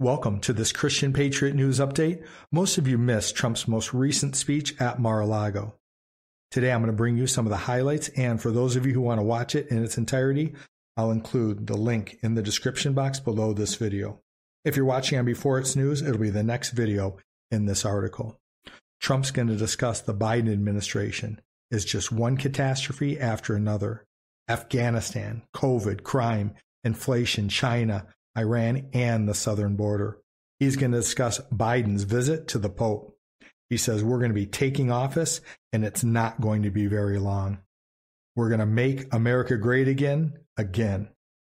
Welcome to this Christian Patriot News Update. Most of you missed Trump's most recent speech at Mar a Lago. Today I'm going to bring you some of the highlights, and for those of you who want to watch it in its entirety, I'll include the link in the description box below this video. If you're watching on Before It's News, it'll be the next video in this article. Trump's going to discuss the Biden administration is just one catastrophe after another. Afghanistan, COVID, crime, inflation, China, Iran, and the southern border. He's going to discuss Biden's visit to the Pope. He says we're going to be taking office and it's not going to be very long. We're going to make America great again, again.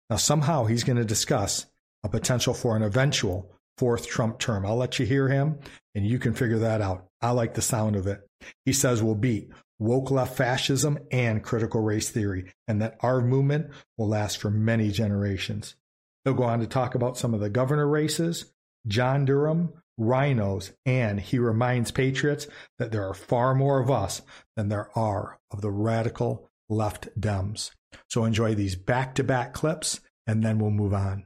Now, somehow he's going to discuss a potential for an eventual fourth Trump term. I'll let you hear him and you can figure that out. I like the sound of it. He says we'll beat woke left fascism and critical race theory, and that our movement will last for many generations. He'll go on to talk about some of the governor races, John Durham, RINOs, and he reminds patriots that there are far more of us than there are of the radical left Dems. So enjoy these back to back clips, and then we'll move on.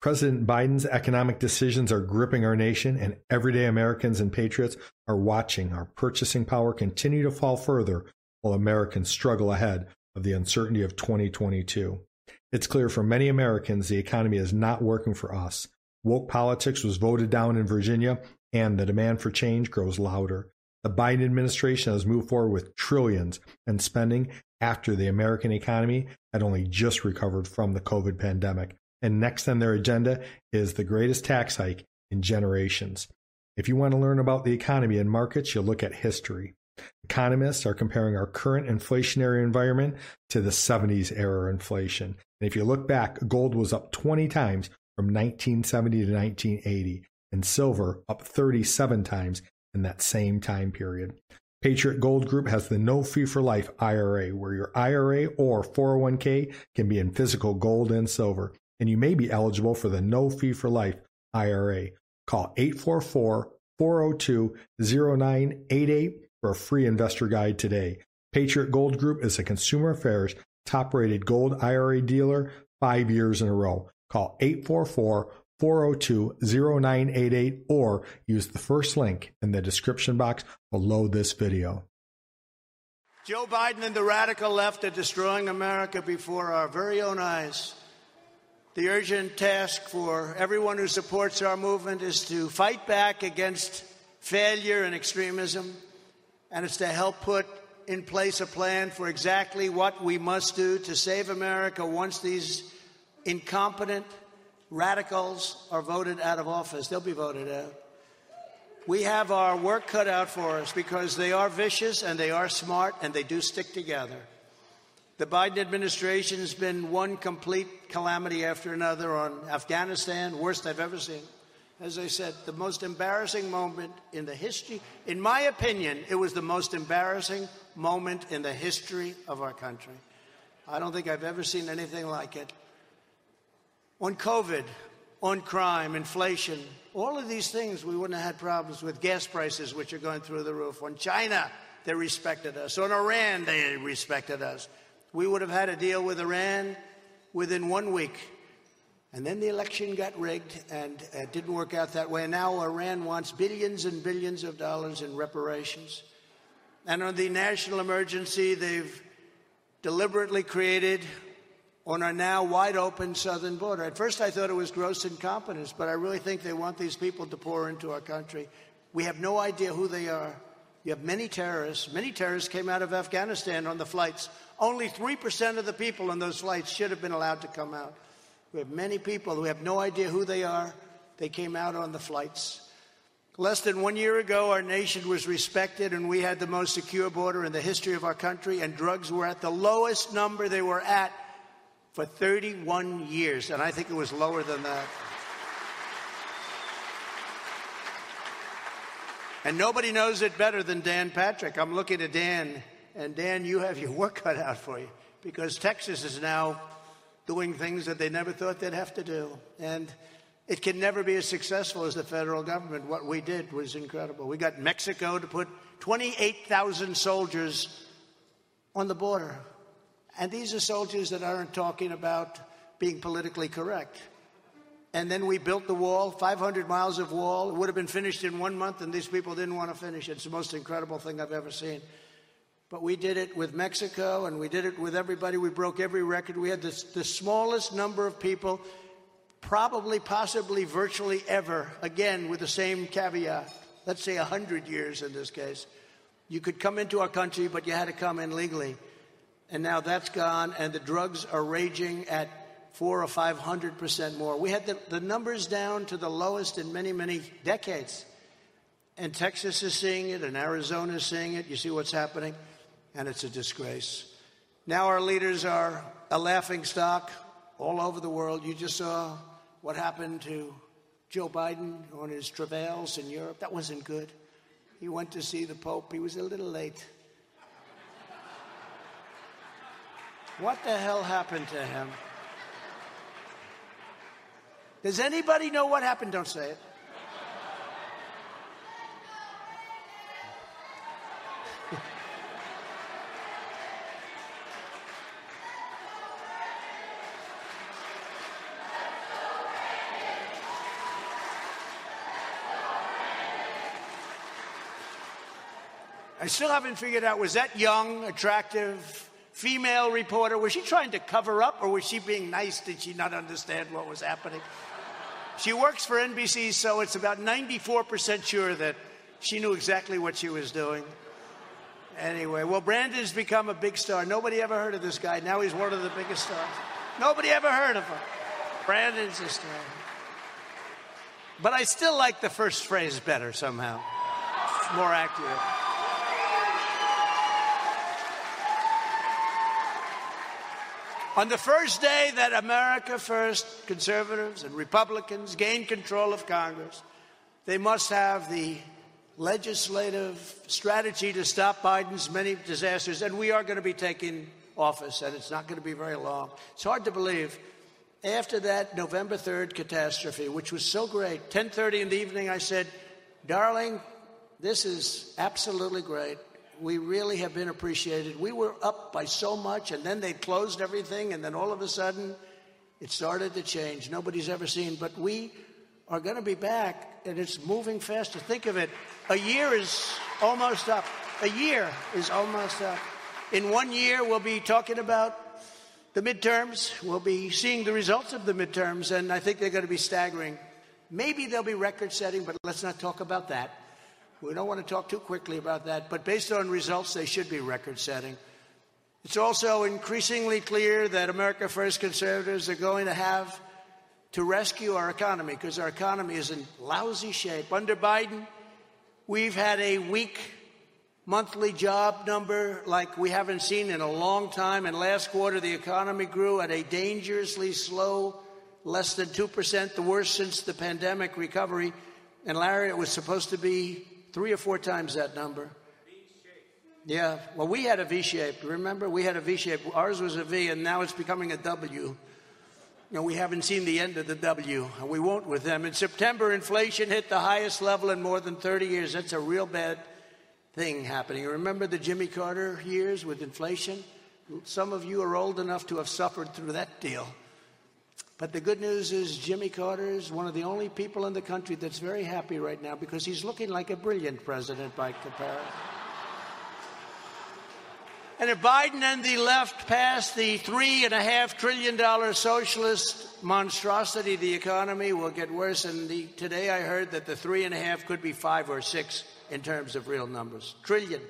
President Biden's economic decisions are gripping our nation, and everyday Americans and patriots are watching our purchasing power continue to fall further while Americans struggle ahead of the uncertainty of 2022. It's clear for many Americans the economy is not working for us. Woke politics was voted down in Virginia, and the demand for change grows louder. The Biden administration has moved forward with trillions in spending after the American economy had only just recovered from the COVID pandemic. And next on their agenda is the greatest tax hike in generations. If you want to learn about the economy and markets, you'll look at history. Economists are comparing our current inflationary environment to the 70s era inflation. And if you look back, gold was up 20 times from 1970 to 1980, and silver up 37 times in that same time period. Patriot Gold Group has the no fee for life IRA, where your IRA or 401k can be in physical gold and silver, and you may be eligible for the no fee for life IRA. Call 844 402 0988 for a free investor guide today. Patriot Gold Group is a consumer affairs top rated gold IRA dealer five years in a row. Call 844 402 0988 or use the first link in the description box below this video. Joe Biden and the radical left are destroying America before our very own eyes. The urgent task for everyone who supports our movement is to fight back against failure and extremism and it's to help put in place a plan for exactly what we must do to save America once these incompetent radicals are voted out of office. They'll be voted out. We have our work cut out for us because they are vicious and they are smart and they do stick together. The Biden administration has been one complete calamity after another on Afghanistan, worst I've ever seen as I said, the most embarrassing moment in the history. In my opinion, it was the most embarrassing moment in the history of our country. I don't think I've ever seen anything like it. On COVID, on crime, inflation, all of these things we wouldn't have had problems with gas prices, which are going through the roof. On China, they respected us. On Iran, they respected us. We would have had a deal with Iran within one week. And then the election got rigged and it didn't work out that way. And now Iran wants billions and billions of dollars in reparations. And on the national emergency, they've deliberately created on our now wide open southern border. At first, I thought it was gross incompetence, but I really think they want these people to pour into our country. We have no idea who they are. You have many terrorists. Many terrorists came out of Afghanistan on the flights. Only 3% of the people on those flights should have been allowed to come out. We have many people who have no idea who they are. They came out on the flights. Less than one year ago, our nation was respected and we had the most secure border in the history of our country, and drugs were at the lowest number they were at for 31 years. And I think it was lower than that. And nobody knows it better than Dan Patrick. I'm looking at Dan, and Dan, you have your work cut out for you because Texas is now doing things that they never thought they'd have to do. And it can never be as successful as the federal government. What we did was incredible. We got Mexico to put 28,000 soldiers on the border. And these are soldiers that aren't talking about being politically correct. And then we built the wall, 500 miles of wall. It would have been finished in one month, and these people didn't want to finish it. It's the most incredible thing I've ever seen. But we did it with Mexico, and we did it with everybody. We broke every record. We had the, the smallest number of people, probably, possibly, virtually ever, again, with the same caveat. Let's say 100 years in this case. You could come into our country, but you had to come in legally. And now that's gone, and the drugs are raging at four or five hundred percent more. We had the, the numbers down to the lowest in many, many decades. And Texas is seeing it, and Arizona is seeing it. You see what's happening, and it's a disgrace. Now our leaders are a laughing stock all over the world. You just saw what happened to Joe Biden on his travails in Europe. That wasn't good. He went to see the Pope. He was a little late. What the hell happened to him? Does anybody know what happened? Don't say it. Still haven't figured out was that young, attractive female reporter, was she trying to cover up or was she being nice? Did she not understand what was happening? She works for NBC, so it's about 94% sure that she knew exactly what she was doing. Anyway, well, Brandon's become a big star. Nobody ever heard of this guy. Now he's one of the biggest stars. Nobody ever heard of him. Brandon's a star. But I still like the first phrase better somehow. It's more accurate. On the first day that America First conservatives and Republicans gain control of Congress, they must have the legislative strategy to stop Biden's many disasters, and we are going to be taking office, and it's not going to be very long. It's hard to believe. After that November 3rd catastrophe, which was so great, 10:30 in the evening, I said, "Darling, this is absolutely great we really have been appreciated. We were up by so much, and then they closed everything, and then all of a sudden, it started to change. Nobody's ever seen, but we are going to be back, and it's moving faster. Think of it a year is almost up. A year is almost up. In one year, we'll be talking about the midterms. We'll be seeing the results of the midterms, and I think they're going to be staggering. Maybe they'll be record setting, but let's not talk about that. We don't want to talk too quickly about that, but based on results, they should be record setting. It's also increasingly clear that America First conservatives are going to have to rescue our economy because our economy is in lousy shape. Under Biden, we've had a weak monthly job number like we haven't seen in a long time. And last quarter, the economy grew at a dangerously slow, less than 2%, the worst since the pandemic recovery. And Larry, it was supposed to be three or four times that number. Yeah, well, we had a V shape. Remember, we had a V shape. Ours was a V, and now it's becoming a W. You know, we haven't seen the end of the W, and we won't with them. In September, inflation hit the highest level in more than 30 years. That's a real bad thing happening. Remember the Jimmy Carter years with inflation? Some of you are old enough to have suffered through that deal. But the good news is Jimmy Carter is one of the only people in the country that's very happy right now because he's looking like a brilliant president by comparison. And if Biden and the left pass the three and a half trillion dollar socialist monstrosity, the economy will get worse. And the, today I heard that the three and a half could be five or six in terms of real numbers. Trillion.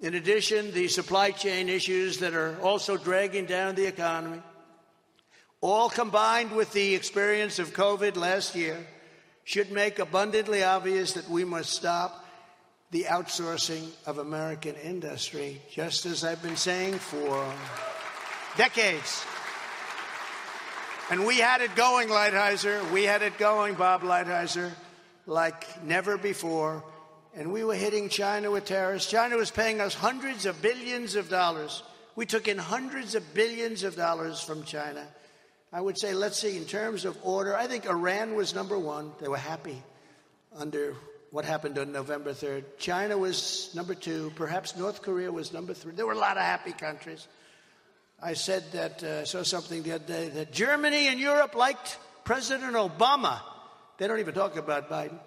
In addition, the supply chain issues that are also dragging down the economy all combined with the experience of COVID last year, should make abundantly obvious that we must stop the outsourcing of American industry, just as I've been saying for decades. And we had it going, Lighthizer. We had it going, Bob Lighthizer, like never before. And we were hitting China with tariffs. China was paying us hundreds of billions of dollars. We took in hundreds of billions of dollars from China. I would say, let's see, in terms of order, I think Iran was number one. They were happy under what happened on November 3rd. China was number two. Perhaps North Korea was number three. There were a lot of happy countries. I said that, uh, saw something the other day, that Germany and Europe liked President Obama, they don't even talk about Biden.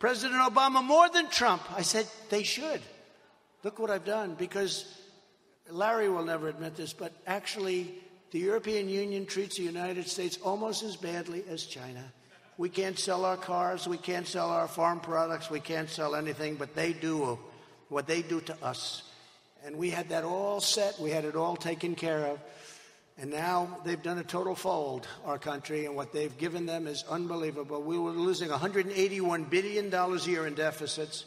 President Obama more than Trump. I said, they should. Look what I've done because Larry will never admit this, but actually, the European Union treats the United States almost as badly as China. We can't sell our cars, we can't sell our farm products, we can't sell anything, but they do what they do to us. And we had that all set, we had it all taken care of. And now they've done a total fold, our country, and what they've given them is unbelievable. We were losing $181 billion a year in deficits.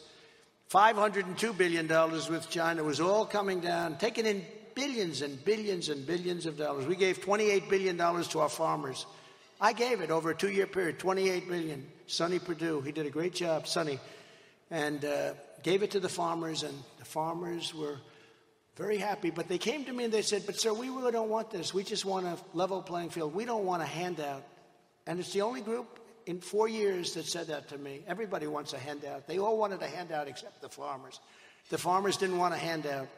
$502 billion with China was all coming down, taking in billions and billions and billions of dollars. We gave $28 billion to our farmers. I gave it over a two year period, $28 billion. Sonny Perdue, he did a great job, Sonny, and uh, gave it to the farmers, and the farmers were very happy. But they came to me and they said, But sir, we really don't want this. We just want a level playing field. We don't want a handout. And it's the only group in four years that said that to me. Everybody wants a handout. They all wanted a handout except the farmers. The farmers didn't want a handout,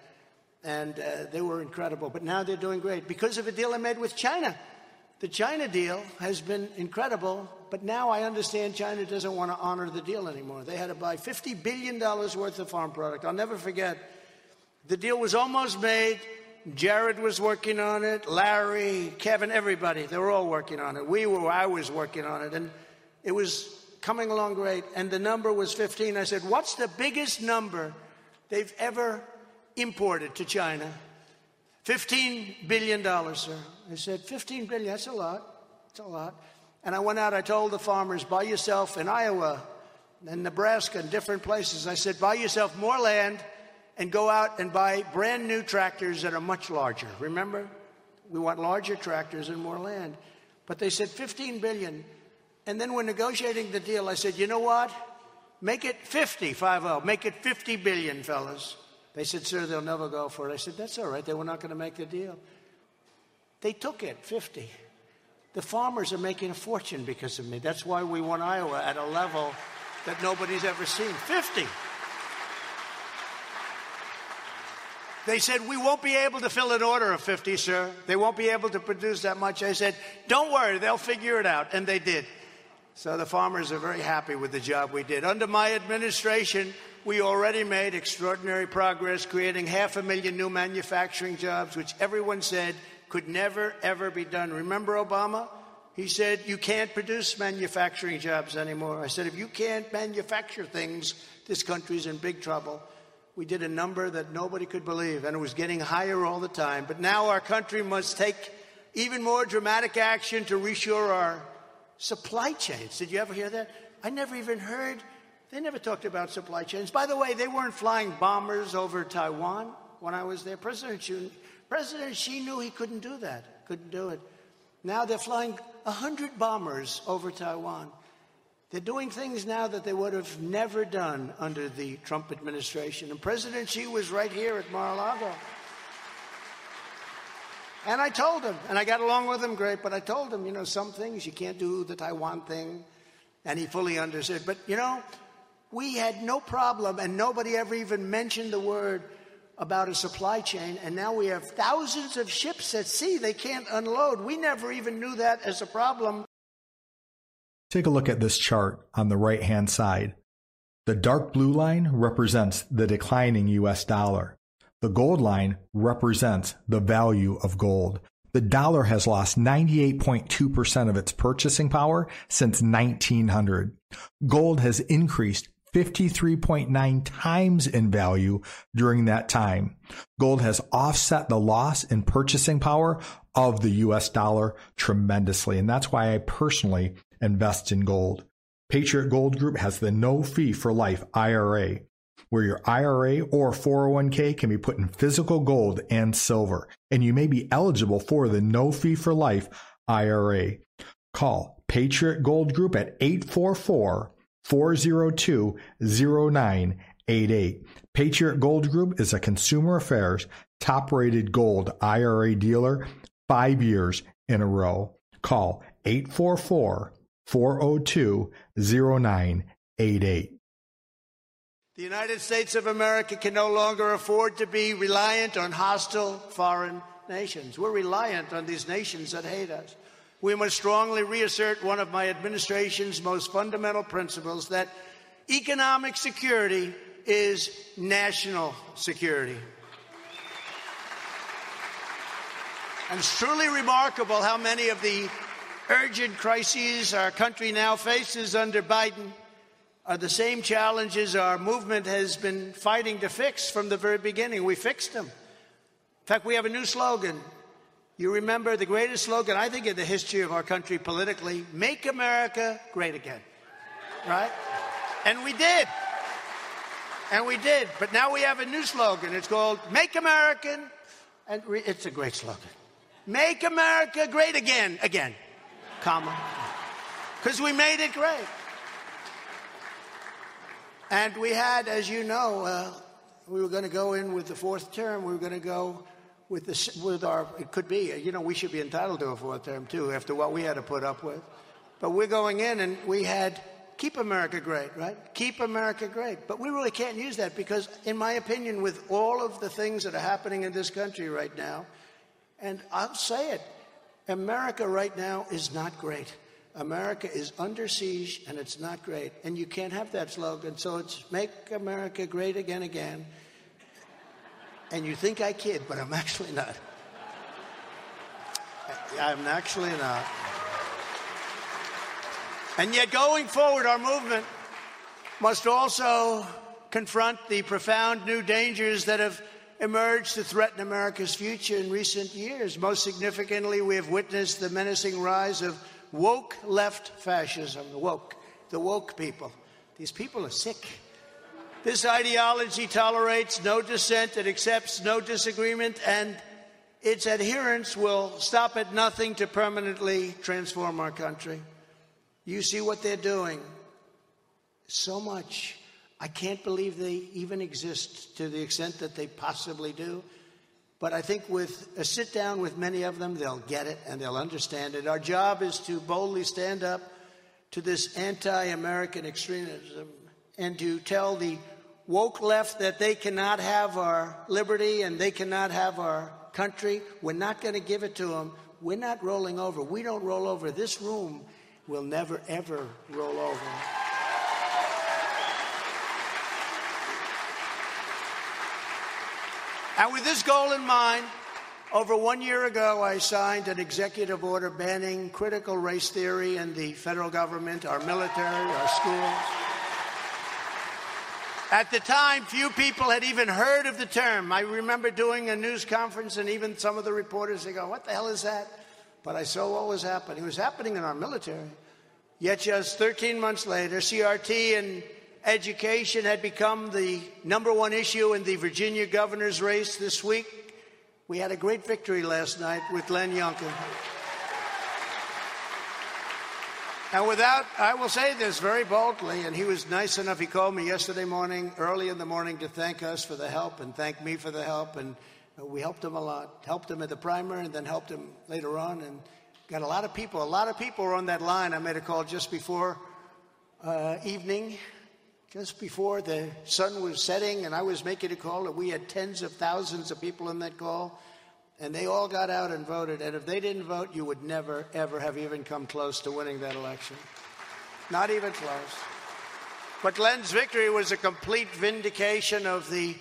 and uh, they were incredible. But now they're doing great because of a deal I made with China. The China deal has been incredible, but now I understand China doesn't want to honor the deal anymore. They had to buy $50 billion worth of farm product. I'll never forget. The deal was almost made. Jared was working on it, Larry, Kevin, everybody. They were all working on it. We were, I was working on it. And it was coming along great, and the number was 15. I said, What's the biggest number they've ever imported to China? $15 billion, sir. I said, 15 billion, that's a lot. That's a lot. And I went out, I told the farmers, buy yourself in Iowa and Nebraska and different places. I said, buy yourself more land and go out and buy brand new tractors that are much larger. Remember? We want larger tractors and more land. But they said 15 billion. And then we're negotiating the deal. I said, you know what? Make it 50, 5 Make it 50 billion, fellas. They said, sir, they'll never go for it. I said, that's all right. They were not going to make the deal. They took it, 50. The farmers are making a fortune because of me. That's why we won Iowa at a level that nobody's ever seen 50. They said, We won't be able to fill an order of 50, sir. They won't be able to produce that much. I said, Don't worry, they'll figure it out. And they did. So the farmers are very happy with the job we did. Under my administration, we already made extraordinary progress, creating half a million new manufacturing jobs, which everyone said could never, ever be done. Remember Obama? He said, You can't produce manufacturing jobs anymore. I said, If you can't manufacture things, this country's in big trouble. We did a number that nobody could believe, and it was getting higher all the time. But now our country must take even more dramatic action to reshore our Supply chains. Did you ever hear that? I never even heard. They never talked about supply chains. By the way, they weren't flying bombers over Taiwan when I was there. President Xi, President Xi knew he couldn't do that. Couldn't do it. Now they're flying 100 bombers over Taiwan. They're doing things now that they would have never done under the Trump administration. And President Xi was right here at Mar-a-Lago. And I told him, and I got along with him great, but I told him, you know, some things you can't do the Taiwan thing. And he fully understood. But, you know, we had no problem, and nobody ever even mentioned the word about a supply chain. And now we have thousands of ships at sea they can't unload. We never even knew that as a problem. Take a look at this chart on the right hand side. The dark blue line represents the declining US dollar. The gold line represents the value of gold. The dollar has lost 98.2% of its purchasing power since 1900. Gold has increased 53.9 times in value during that time. Gold has offset the loss in purchasing power of the US dollar tremendously. And that's why I personally invest in gold. Patriot Gold Group has the no fee for life IRA where your IRA or 401k can be put in physical gold and silver, and you may be eligible for the no fee for life IRA. Call Patriot Gold Group at 844 402 0988. Patriot Gold Group is a consumer affairs top rated gold IRA dealer five years in a row. Call 844 402 0988. The United States of America can no longer afford to be reliant on hostile foreign nations. We're reliant on these nations that hate us. We must strongly reassert one of my administration's most fundamental principles that economic security is national security. And it's truly remarkable how many of the urgent crises our country now faces under Biden are the same challenges our movement has been fighting to fix from the very beginning. We fixed them. In fact, we have a new slogan. You remember the greatest slogan, I think, in the history of our country politically Make America Great Again. Right? And we did. And we did. But now we have a new slogan. It's called Make American, and re- it's a great slogan. Make America Great Again. Again. Comma. Because we made it great. And we had, as you know, uh, we were going to go in with the fourth term. We were going to go with with our. It could be, you know, we should be entitled to a fourth term too, after what we had to put up with. But we're going in, and we had keep America great, right? Keep America great. But we really can't use that because, in my opinion, with all of the things that are happening in this country right now, and I'll say it, America right now is not great. America is under siege and it's not great. And you can't have that slogan. So it's make America great again, again. And you think I kid, but I'm actually not. I'm actually not. And yet, going forward, our movement must also confront the profound new dangers that have emerged to threaten America's future in recent years. Most significantly, we have witnessed the menacing rise of woke left fascism, the woke, the woke people. These people are sick. This ideology tolerates no dissent, it accepts no disagreement, and its adherents will stop at nothing to permanently transform our country. You see what they're doing. So much. I can't believe they even exist to the extent that they possibly do. But I think with a sit down with many of them, they'll get it and they'll understand it. Our job is to boldly stand up to this anti American extremism and to tell the woke left that they cannot have our liberty and they cannot have our country. We're not going to give it to them. We're not rolling over. We don't roll over. This room will never, ever roll over. And with this goal in mind, over one year ago, I signed an executive order banning critical race theory in the federal government, our military, our schools. At the time, few people had even heard of the term. I remember doing a news conference, and even some of the reporters, they go, What the hell is that? But I saw what was happening. It was happening in our military. Yet, just 13 months later, CRT and education had become the number one issue in the Virginia governor's race this week. We had a great victory last night with Glenn Youngkin. And without, I will say this very boldly, and he was nice enough. He called me yesterday morning, early in the morning, to thank us for the help and thank me for the help. And we helped him a lot. Helped him at the primary and then helped him later on. And got a lot of people. A lot of people were on that line. I made a call just before uh, evening just before the sun was setting, and I was making a call, and we had tens of thousands of people in that call, and they all got out and voted. And if they didn't vote, you would never, ever have even come close to winning that election. Not even close. But Glenn's victory was a complete vindication of the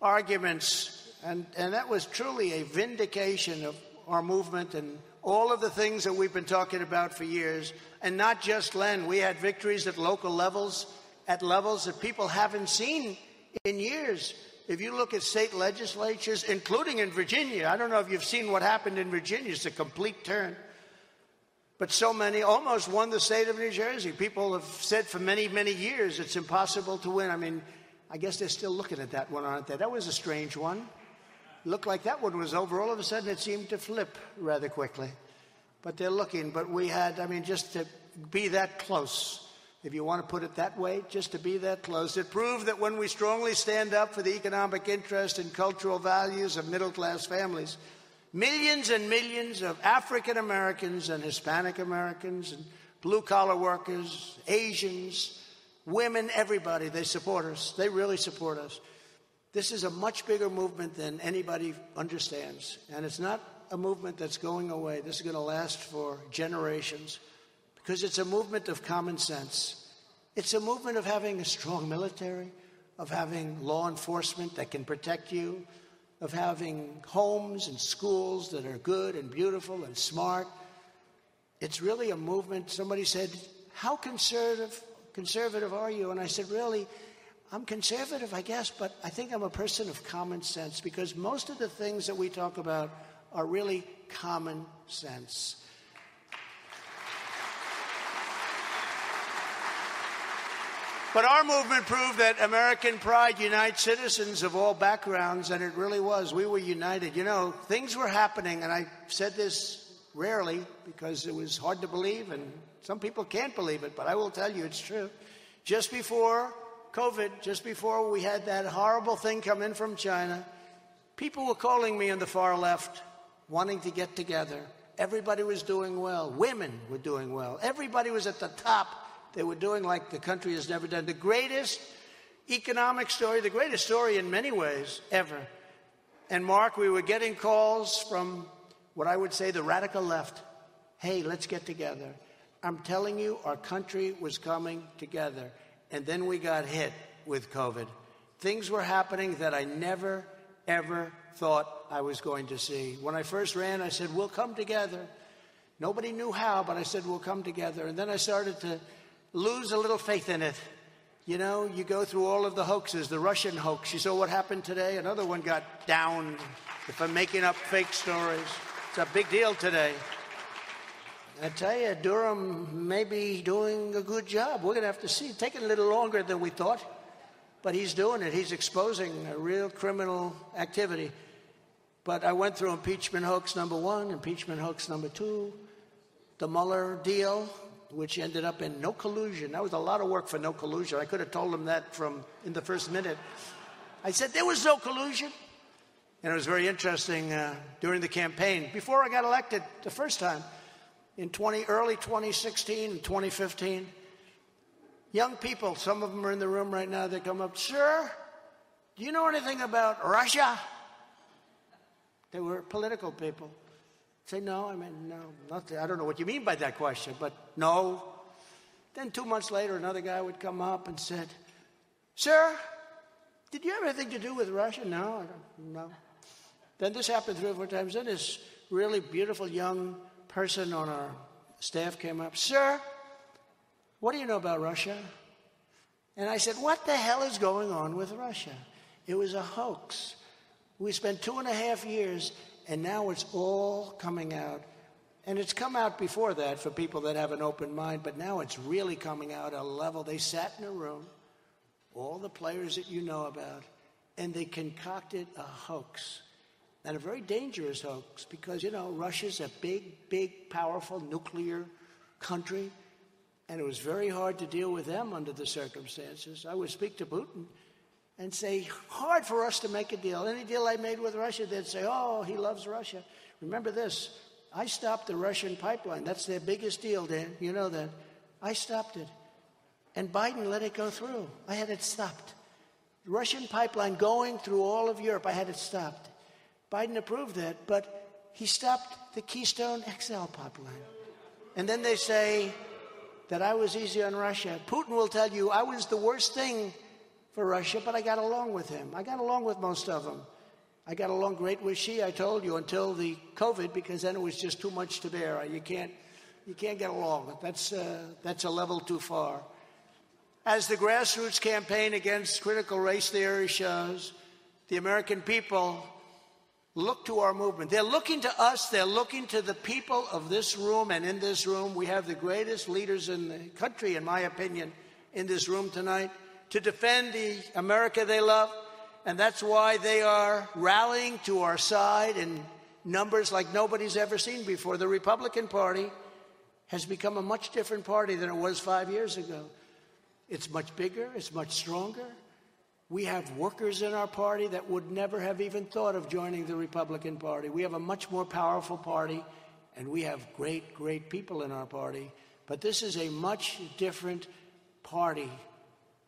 arguments, and, and that was truly a vindication of our movement and all of the things that we've been talking about for years. And not just Glenn, we had victories at local levels at levels that people haven't seen in years. If you look at state legislatures, including in Virginia, I don't know if you've seen what happened in Virginia, it's a complete turn. But so many almost won the state of New Jersey. People have said for many, many years it's impossible to win. I mean, I guess they're still looking at that one, aren't they? That was a strange one. Looked like that one was over. All of a sudden, it seemed to flip rather quickly. But they're looking. But we had, I mean, just to be that close if you want to put it that way, just to be that close. It proved that when we strongly stand up for the economic interest and cultural values of middle class families, millions and millions of African Americans and Hispanic Americans and blue collar workers, Asians, women, everybody, they support us. They really support us. This is a much bigger movement than anybody understands. And it's not a movement that's going away. This is going to last for generations because it's a movement of common sense. It's a movement of having a strong military, of having law enforcement that can protect you, of having homes and schools that are good and beautiful and smart. It's really a movement. Somebody said, How conservative, conservative are you? And I said, Really, I'm conservative, I guess, but I think I'm a person of common sense because most of the things that we talk about are really common sense. But our movement proved that American pride unites citizens of all backgrounds, and it really was. We were united. You know, things were happening, and I said this rarely because it was hard to believe, and some people can't believe it, but I will tell you it's true. Just before COVID, just before we had that horrible thing come in from China, people were calling me on the far left, wanting to get together. Everybody was doing well. Women were doing well. Everybody was at the top they were doing like the country has never done. The greatest economic story, the greatest story in many ways ever. And Mark, we were getting calls from what I would say the radical left. Hey, let's get together. I'm telling you, our country was coming together. And then we got hit with COVID. Things were happening that I never, ever thought I was going to see. When I first ran, I said, We'll come together. Nobody knew how, but I said, We'll come together. And then I started to lose a little faith in it. You know, you go through all of the hoaxes, the Russian hoax. You saw what happened today? Another one got down if I'm making up fake stories. It's a big deal today. I tell you, Durham may be doing a good job. We're going to have to see. Taking a little longer than we thought, but he's doing it. He's exposing a real criminal activity. But I went through impeachment hoax number one, impeachment hoax number two, the Mueller deal, which ended up in no collusion. That was a lot of work for no collusion. I could have told him that from in the first minute. I said there was no collusion. And it was very interesting uh, during the campaign, before I got elected the first time, in 20, early 2016 and 2015. Young people, some of them are in the room right now, they come up, Sir, do you know anything about Russia? They were political people. Say, no, I mean, no, nothing. I don't know what you mean by that question, but no. Then two months later, another guy would come up and said, Sir, did you have anything to do with Russia? No, I don't, know. Then this happened three or four times. Then this really beautiful young person on our staff came up, Sir, what do you know about Russia? And I said, What the hell is going on with Russia? It was a hoax. We spent two and a half years and now it's all coming out. And it's come out before that for people that have an open mind, but now it's really coming out at a level. They sat in a room, all the players that you know about, and they concocted a hoax. And a very dangerous hoax because, you know, Russia's a big, big, powerful nuclear country, and it was very hard to deal with them under the circumstances. I would speak to Putin and say, hard for us to make a deal. Any deal I made with Russia, they'd say, oh, he loves Russia. Remember this I stopped the Russian pipeline. That's their biggest deal, Dan. You know that. I stopped it. And Biden let it go through. I had it stopped. The Russian pipeline going through all of Europe, I had it stopped. Biden approved that, but he stopped the Keystone XL pipeline. And then they say that I was easy on Russia. Putin will tell you I was the worst thing for Russia, but I got along with him. I got along with most of them. I got along great with Xi, I told you, until the COVID, because then it was just too much to bear. You can't, you can't get along. That's, uh, that's a level too far. As the grassroots campaign against critical race theory shows, the American people look to our movement. They're looking to us, they're looking to the people of this room, and in this room, we have the greatest leaders in the country, in my opinion, in this room tonight to defend the America they love. And that's why they are rallying to our side in numbers like nobody's ever seen before. The Republican Party has become a much different party than it was five years ago. It's much bigger, it's much stronger. We have workers in our party that would never have even thought of joining the Republican Party. We have a much more powerful party, and we have great, great people in our party. But this is a much different party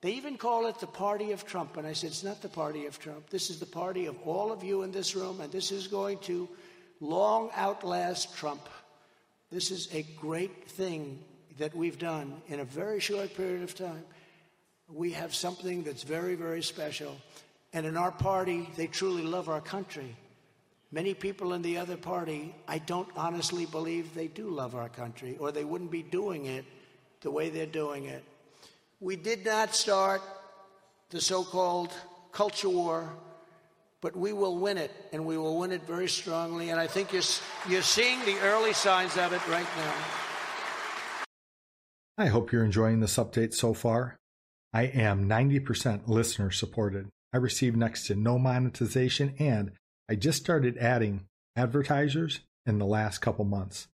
they even call it the party of Trump. And I said, it's not the party of Trump. This is the party of all of you in this room, and this is going to long outlast Trump. This is a great thing that we've done in a very short period of time. We have something that's very, very special. And in our party, they truly love our country. Many people in the other party, I don't honestly believe they do love our country, or they wouldn't be doing it the way they're doing it. We did not start the so called culture war, but we will win it, and we will win it very strongly. And I think you're, you're seeing the early signs of it right now. I hope you're enjoying this update so far. I am 90% listener supported. I receive next to no monetization, and I just started adding advertisers in the last couple months.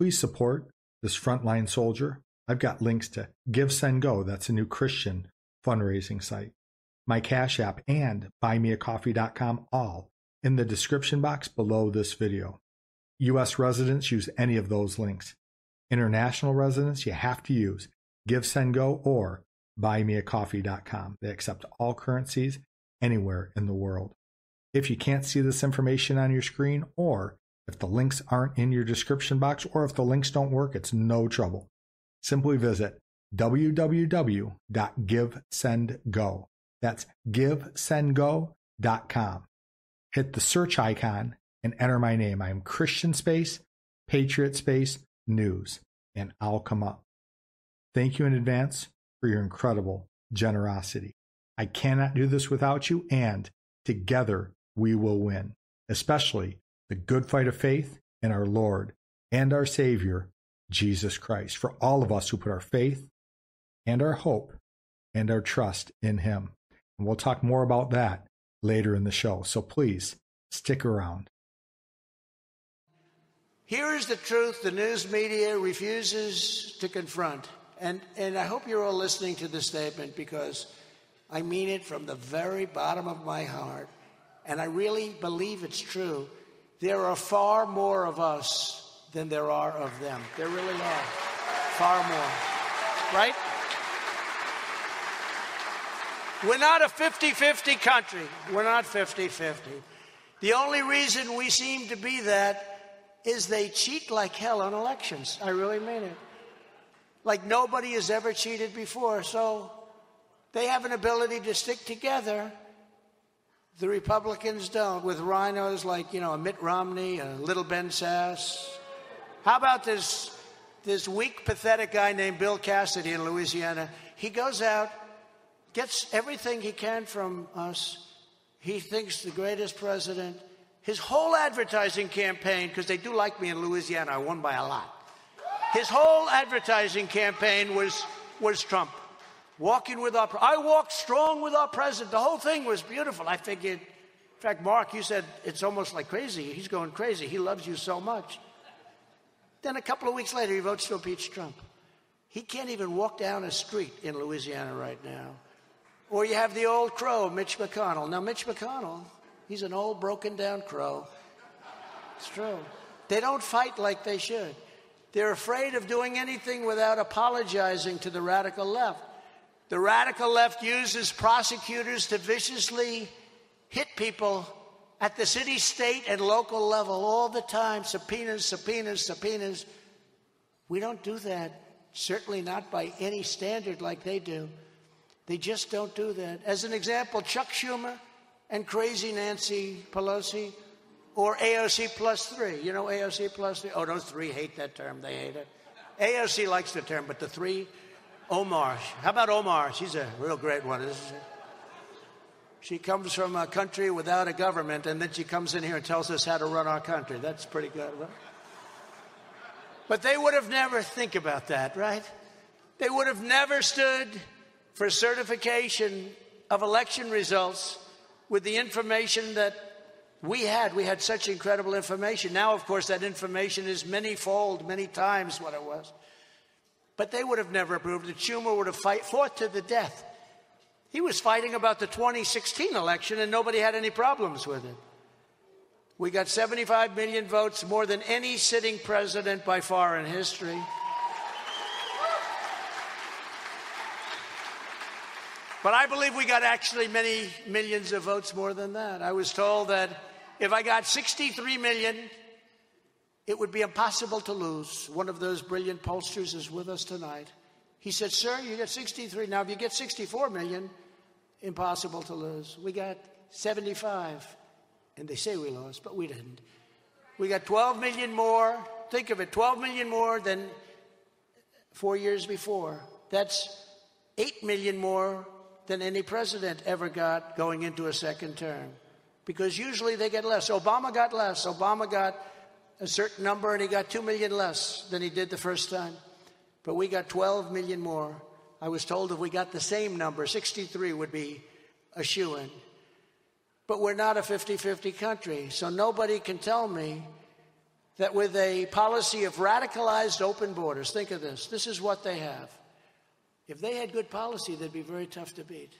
Please support this frontline soldier. I've got links to Give Send Go, that's a new Christian fundraising site, my Cash App, and buymeacoffee.com, all in the description box below this video. U.S. residents use any of those links. International residents, you have to use Give Send Go or buymeacoffee.com. They accept all currencies anywhere in the world. If you can't see this information on your screen, or if the links aren't in your description box, or if the links don't work, it's no trouble. Simply visit www.givesendgo. That's givesendgo.com. Hit the search icon and enter my name. I am Christian Space, Patriot Space, News, and I'll come up. Thank you in advance for your incredible generosity. I cannot do this without you, and together we will win, especially the good fight of faith in our Lord and our Savior, Jesus Christ, for all of us who put our faith and our hope and our trust in Him. And we'll talk more about that later in the show. So please stick around. Here is the truth the news media refuses to confront. And, and I hope you're all listening to this statement because I mean it from the very bottom of my heart. And I really believe it's true. There are far more of us than there are of them. There really are. Far more. Right? We're not a 50 50 country. We're not 50 50. The only reason we seem to be that is they cheat like hell on elections. I really mean it. Like nobody has ever cheated before. So they have an ability to stick together. The Republicans don't, with RINOs like, you know, Mitt Romney, a little Ben Sasse. How about this, this weak, pathetic guy named Bill Cassidy in Louisiana? He goes out, gets everything he can from us. He thinks the greatest president his whole advertising campaign, because they do like me in Louisiana, I won by a lot. His whole advertising campaign was, was Trump. Walking with our, I walked strong with our president. The whole thing was beautiful. I figured, in fact, Mark, you said it's almost like crazy. He's going crazy. He loves you so much. Then a couple of weeks later, he votes to impeach Trump. He can't even walk down a street in Louisiana right now. Or you have the old crow, Mitch McConnell. Now, Mitch McConnell He's an old, broken down crow. It's true. They don't fight like they should. They're afraid of doing anything without apologizing to the radical left. The radical left uses prosecutors to viciously hit people at the city, state, and local level all the time subpoenas, subpoenas, subpoenas. We don't do that, certainly not by any standard like they do. They just don't do that. As an example, Chuck Schumer and crazy Nancy Pelosi or AOC plus three. You know AOC plus three? Oh, those three hate that term. They hate it. AOC likes the term, but the three, Omar. How about Omar? She's a real great one, isn't she? She comes from a country without a government, and then she comes in here and tells us how to run our country. That's pretty good, right? But they would have never think about that, right? They would have never stood for certification of election results with the information that we had. We had such incredible information. Now, of course, that information is many fold, many times what it was. But they would have never approved it. Schumer would have fight, fought to the death. He was fighting about the 2016 election, and nobody had any problems with it. We got 75 million votes, more than any sitting president by far in history. But I believe we got actually many millions of votes more than that. I was told that if I got 63 million it would be impossible to lose. One of those brilliant pollsters is with us tonight. He said, Sir, you get 63. Now, if you get 64 million, impossible to lose. We got 75. And they say we lost, but we didn't. We got 12 million more. Think of it 12 million more than four years before. That's 8 million more than any president ever got going into a second term. Because usually they get less. Obama got less. Obama got a certain number and he got 2 million less than he did the first time. But we got 12 million more. I was told if we got the same number, 63 would be a shoe in. But we're not a 50 50 country. So nobody can tell me that with a policy of radicalized open borders, think of this this is what they have. If they had good policy, they'd be very tough to beat.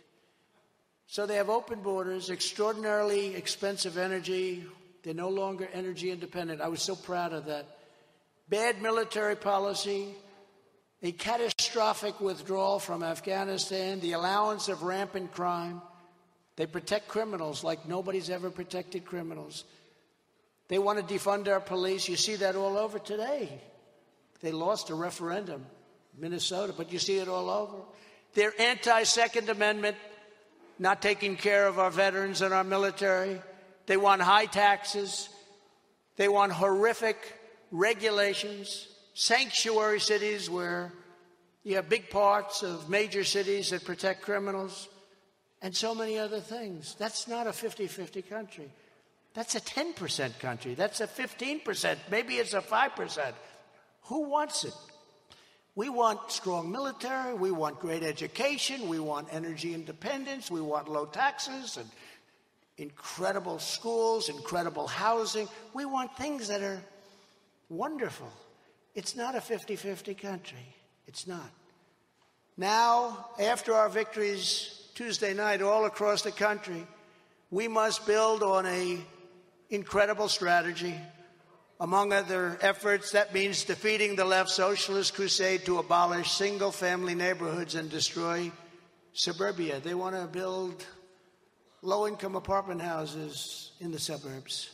So they have open borders, extraordinarily expensive energy. They're no longer energy independent. I was so proud of that. Bad military policy, a catastrophic withdrawal from Afghanistan, the allowance of rampant crime. They protect criminals like nobody's ever protected criminals. They want to defund our police. You see that all over today. They lost a referendum, Minnesota, but you see it all over. They're anti Second Amendment, not taking care of our veterans and our military. They want high taxes. They want horrific regulations, sanctuary cities where you have big parts of major cities that protect criminals and so many other things. That's not a 50 50 country. That's a 10% country. That's a 15%. Maybe it's a 5%. Who wants it? We want strong military. We want great education. We want energy independence. We want low taxes and incredible schools, incredible housing. We want things that are wonderful. It's not a 50 50 country. It's not. Now, after our victories Tuesday night all across the country. We must build on a incredible strategy. Among other efforts, that means defeating the left socialist crusade to abolish single family neighborhoods and destroy suburbia. They want to build low income apartment houses in the suburbs.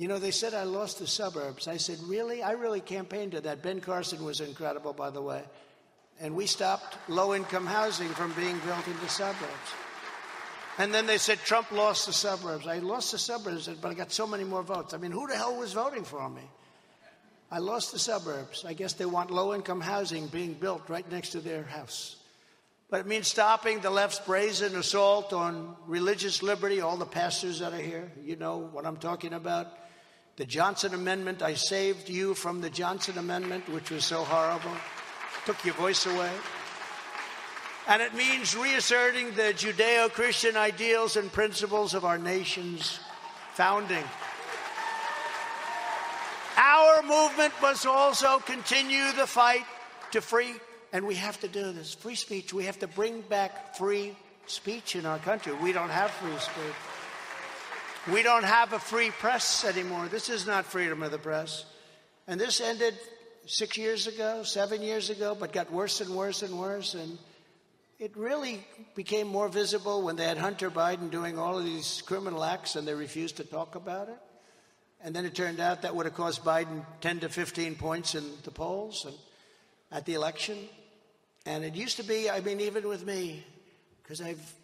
You know, they said I lost the suburbs. I said, Really? I really campaigned to that. Ben Carson was incredible, by the way and we stopped low income housing from being built in the suburbs. And then they said Trump lost the suburbs. I lost the suburbs, but I got so many more votes. I mean, who the hell was voting for me? I lost the suburbs. I guess they want low income housing being built right next to their house. But it means stopping the left's brazen assault on religious liberty. All the pastors that are here, you know what I'm talking about. The Johnson Amendment, I saved you from the Johnson Amendment, which was so horrible took your voice away. And it means reasserting the Judeo Christian ideals and principles of our nation's founding. Our movement must also continue the fight to free, and we have to do this free speech. We have to bring back free speech in our country. We don't have free speech. We don't have a free press anymore. This is not freedom of the press. And this ended six years ago, seven years ago, but got worse and worse and worse. And it really became more visible when they had Hunter Biden doing all of these criminal acts and they refused to talk about it. And then it turned out that would have cost Biden 10 to 15 points in the polls and at the election. And it used to be, I mean, even with me, because I've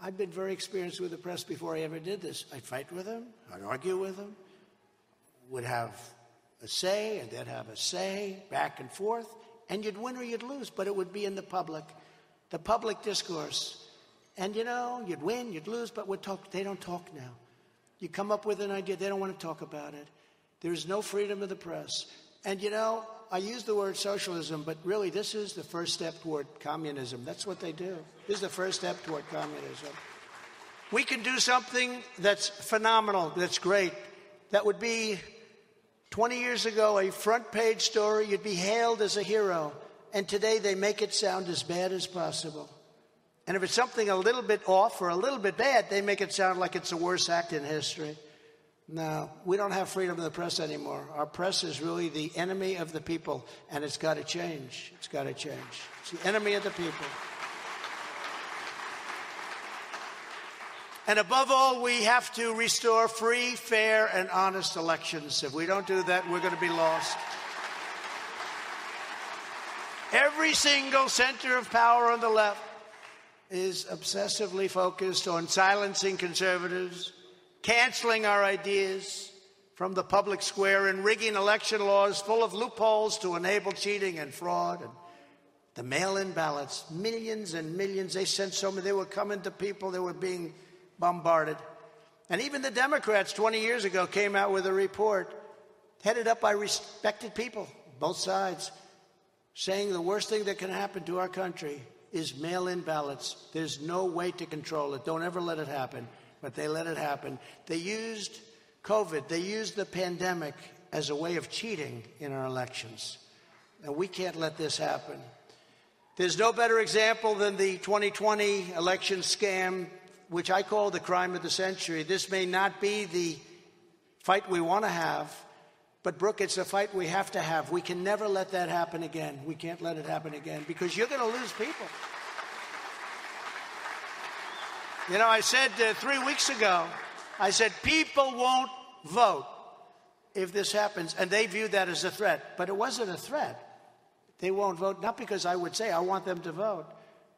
I've been very experienced with the press before I ever did this. I'd fight with them, I'd argue with them, would have a say, and they'd have a say back and forth, and you'd win or you'd lose, but it would be in the public, the public discourse. And you know, you'd win, you'd lose, but would talk, they don't talk now. You come up with an idea, they don't want to talk about it. There's no freedom of the press. And you know, I use the word socialism, but really this is the first step toward communism. That's what they do. This is the first step toward communism. We can do something that's phenomenal, that's great, that would be 20 years ago, a front page story, you'd be hailed as a hero. And today they make it sound as bad as possible. And if it's something a little bit off or a little bit bad, they make it sound like it's the worst act in history. No, we don't have freedom of the press anymore. Our press is really the enemy of the people, and it's got to change. It's got to change. It's the enemy of the people. And above all, we have to restore free, fair, and honest elections. If we don't do that, we're going to be lost. Every single center of power on the left is obsessively focused on silencing conservatives, canceling our ideas from the public square, and rigging election laws full of loopholes to enable cheating and fraud. And the mail in ballots, millions and millions, they sent so many, they were coming to people, they were being bombarded. And even the Democrats 20 years ago came out with a report headed up by respected people, both sides, saying the worst thing that can happen to our country is mail in ballots. There's no way to control it. Don't ever let it happen. But they let it happen. They used COVID, they used the pandemic as a way of cheating in our elections. And we can't let this happen. There's no better example than the 2020 election scam which I call the crime of the century. This may not be the fight we want to have, but Brooke, it's a fight we have to have. We can never let that happen again. We can't let it happen again because you're going to lose people. You know, I said uh, three weeks ago, I said people won't vote if this happens, and they view that as a threat. But it wasn't a threat. They won't vote, not because I would say I want them to vote,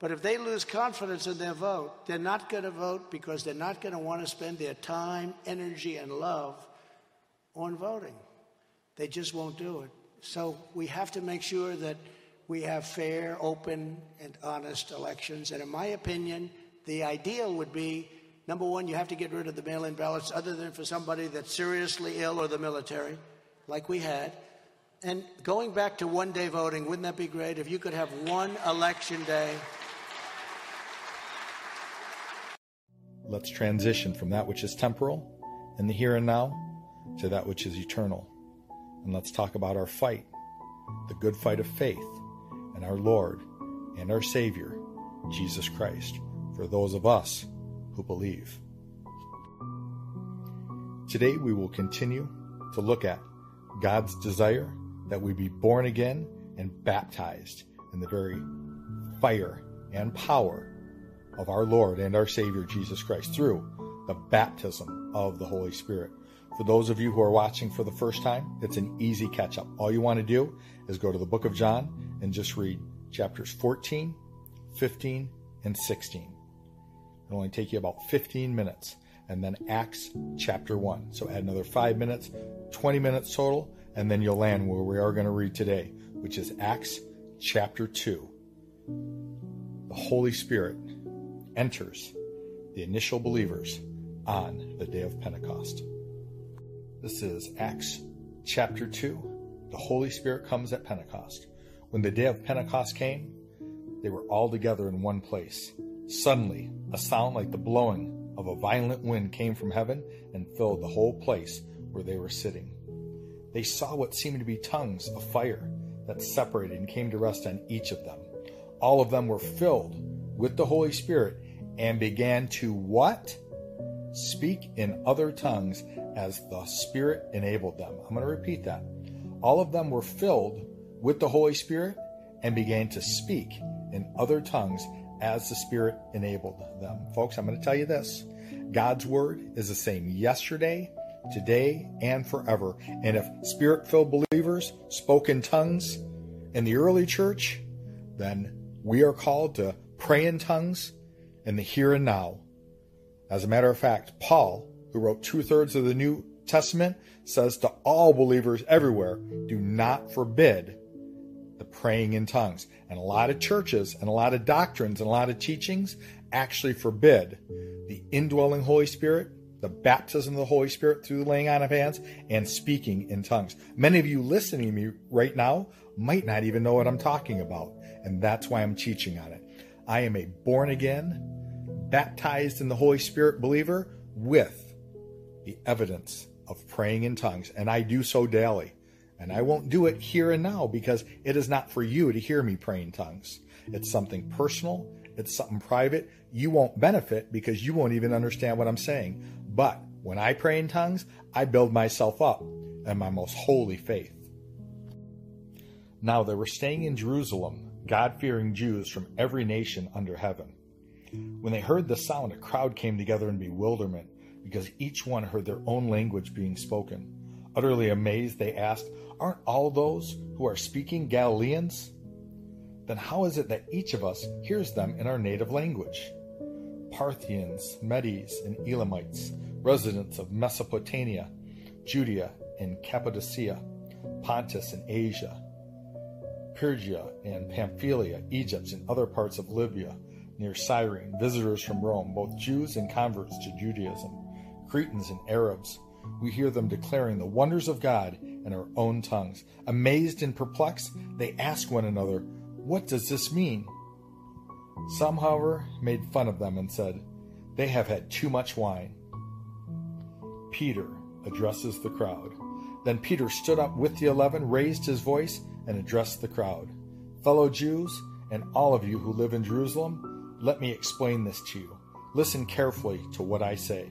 but if they lose confidence in their vote, they're not going to vote because they're not going to want to spend their time, energy, and love on voting. They just won't do it. So we have to make sure that we have fair, open, and honest elections. And in my opinion, the ideal would be number one, you have to get rid of the mail in ballots, other than for somebody that's seriously ill or the military, like we had. And going back to one day voting, wouldn't that be great if you could have one election day? Let's transition from that which is temporal and the here and now to that which is eternal. And let's talk about our fight, the good fight of faith, and our Lord and our Savior, Jesus Christ, for those of us who believe. Today we will continue to look at God's desire that we be born again and baptized in the very fire and power of our Lord and our Savior Jesus Christ through the baptism of the Holy Spirit. For those of you who are watching for the first time, it's an easy catch up. All you want to do is go to the book of John and just read chapters 14, 15, and 16. It'll only take you about 15 minutes. And then Acts chapter 1. So add another 5 minutes, 20 minutes total, and then you'll land where we are going to read today, which is Acts chapter 2. The Holy Spirit enters the initial believers on the day of Pentecost. This is Acts chapter 2. The Holy Spirit comes at Pentecost. When the day of Pentecost came, they were all together in one place. Suddenly, a sound like the blowing of a violent wind came from heaven and filled the whole place where they were sitting. They saw what seemed to be tongues of fire that separated and came to rest on each of them. All of them were filled with the Holy Spirit and began to what? Speak in other tongues as the Spirit enabled them. I'm going to repeat that. All of them were filled with the Holy Spirit and began to speak in other tongues as the Spirit enabled them. Folks, I'm going to tell you this God's Word is the same yesterday, today, and forever. And if Spirit filled believers spoke in tongues in the early church, then we are called to pray in tongues in the here and now. As a matter of fact, Paul, who wrote two thirds of the New Testament, says to all believers everywhere do not forbid praying in tongues. And a lot of churches and a lot of doctrines and a lot of teachings actually forbid the indwelling Holy Spirit, the baptism of the Holy Spirit through the laying on of hands, and speaking in tongues. Many of you listening to me right now might not even know what I'm talking about, and that's why I'm teaching on it. I am a born again, baptized in the Holy Spirit believer with the evidence of praying in tongues. And I do so daily. And I won't do it here and now because it is not for you to hear me pray in tongues. It's something personal, it's something private. You won't benefit because you won't even understand what I'm saying. But when I pray in tongues, I build myself up in my most holy faith. Now they were staying in Jerusalem, God fearing Jews from every nation under heaven. When they heard the sound, a crowd came together in bewilderment because each one heard their own language being spoken. Utterly amazed, they asked, Aren't all those who are speaking Galileans? Then how is it that each of us hears them in our native language? Parthians, Medes, and Elamites, residents of Mesopotamia, Judea and Cappadocia, Pontus and Asia, Phrygia and Pamphylia, Egypt and other parts of Libya, near Cyrene, visitors from Rome, both Jews and converts to Judaism, Cretans and Arabs. We hear them declaring the wonders of God in our own tongues. Amazed and perplexed, they ask one another, What does this mean? Some, however, made fun of them and said, They have had too much wine. Peter addresses the crowd. Then Peter stood up with the eleven, raised his voice, and addressed the crowd. Fellow Jews, and all of you who live in Jerusalem, let me explain this to you. Listen carefully to what I say.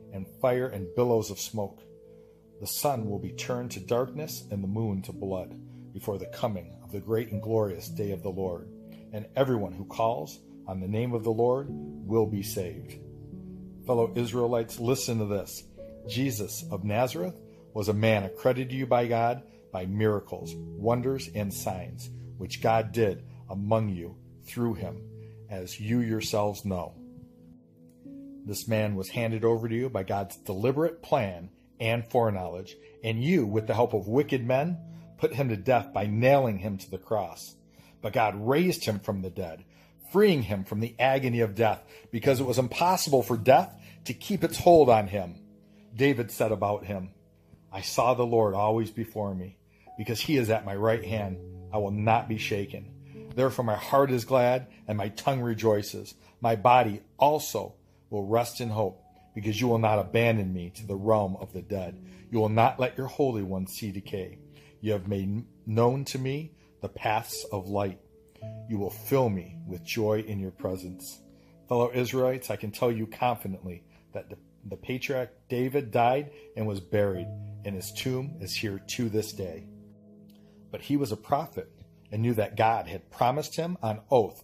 and fire and billows of smoke. The sun will be turned to darkness and the moon to blood before the coming of the great and glorious day of the Lord. And everyone who calls on the name of the Lord will be saved. Fellow Israelites, listen to this. Jesus of Nazareth was a man accredited to you by God by miracles, wonders, and signs, which God did among you through him, as you yourselves know. This man was handed over to you by God's deliberate plan and foreknowledge, and you, with the help of wicked men, put him to death by nailing him to the cross. But God raised him from the dead, freeing him from the agony of death, because it was impossible for death to keep its hold on him. David said about him, I saw the Lord always before me, because he is at my right hand. I will not be shaken. Therefore, my heart is glad and my tongue rejoices. My body also will rest in hope, because you will not abandon me to the realm of the dead. You will not let your Holy One see decay. You have made known to me the paths of light. You will fill me with joy in your presence. Fellow Israelites, I can tell you confidently that the, the patriarch David died and was buried, and his tomb is here to this day. But he was a prophet and knew that God had promised him on oath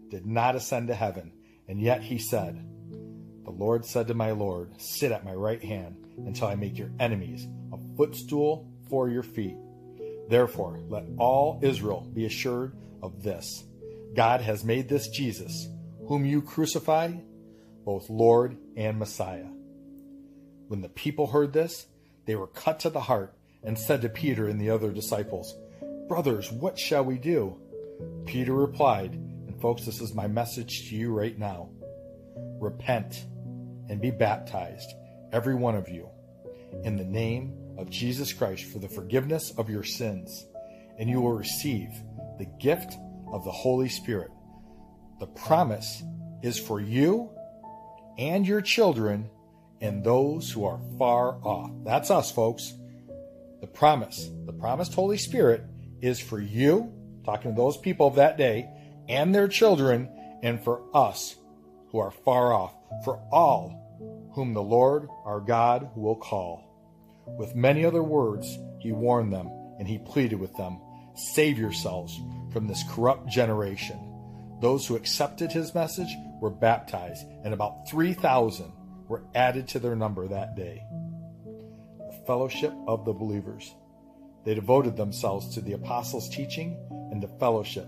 did not ascend to heaven, and yet he said, The Lord said to my Lord, Sit at my right hand until I make your enemies a footstool for your feet. Therefore, let all Israel be assured of this God has made this Jesus, whom you crucified, both Lord and Messiah. When the people heard this, they were cut to the heart and said to Peter and the other disciples, Brothers, what shall we do? Peter replied, folks, this is my message to you right now repent and be baptized, every one of you, in the name of Jesus Christ for the forgiveness of your sins, and you will receive the gift of the Holy Spirit. The promise is for you and your children and those who are far off. That's us, folks. The promise, the promised Holy Spirit is for you, talking to those people of that day, and their children, and for us who are far off, for all whom the Lord our God will call. With many other words, he warned them and he pleaded with them Save yourselves from this corrupt generation. Those who accepted his message were baptized, and about 3,000 were added to their number that day. The fellowship of the believers. They devoted themselves to the apostles' teaching and to fellowship,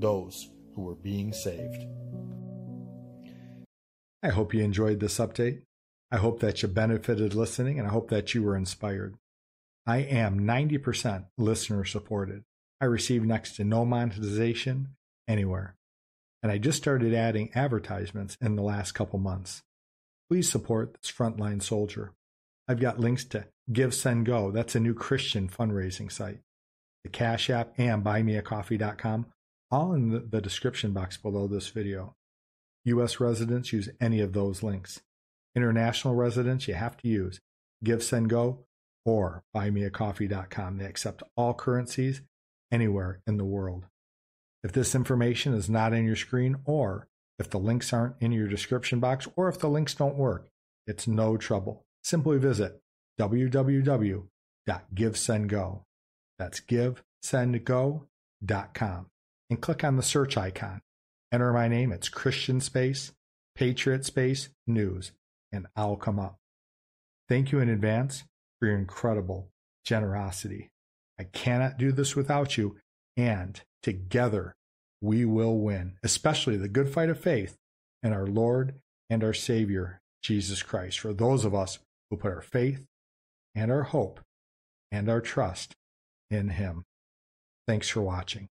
those who were being saved. I hope you enjoyed this update. I hope that you benefited listening, and I hope that you were inspired. I am 90% listener supported. I receive next to no monetization anywhere. And I just started adding advertisements in the last couple months. Please support this frontline soldier. I've got links to Give Send Go. That's a new Christian fundraising site. The Cash App and BuyMeACoffee.com, all in the description box below this video. U.S. residents use any of those links. International residents, you have to use Give Send Go or BuyMeACoffee.com. They accept all currencies anywhere in the world. If this information is not in your screen, or if the links aren't in your description box, or if the links don't work, it's no trouble. Simply visit www.givesendgo. That's givesendgo.com and click on the search icon. Enter my name, it's Christian Space, Patriot Space, News, and I'll come up. Thank you in advance for your incredible generosity. I cannot do this without you, and together we will win, especially the good fight of faith in our Lord and our Savior, Jesus Christ, for those of us who put our faith and our hope and our trust in Him. Thanks for watching.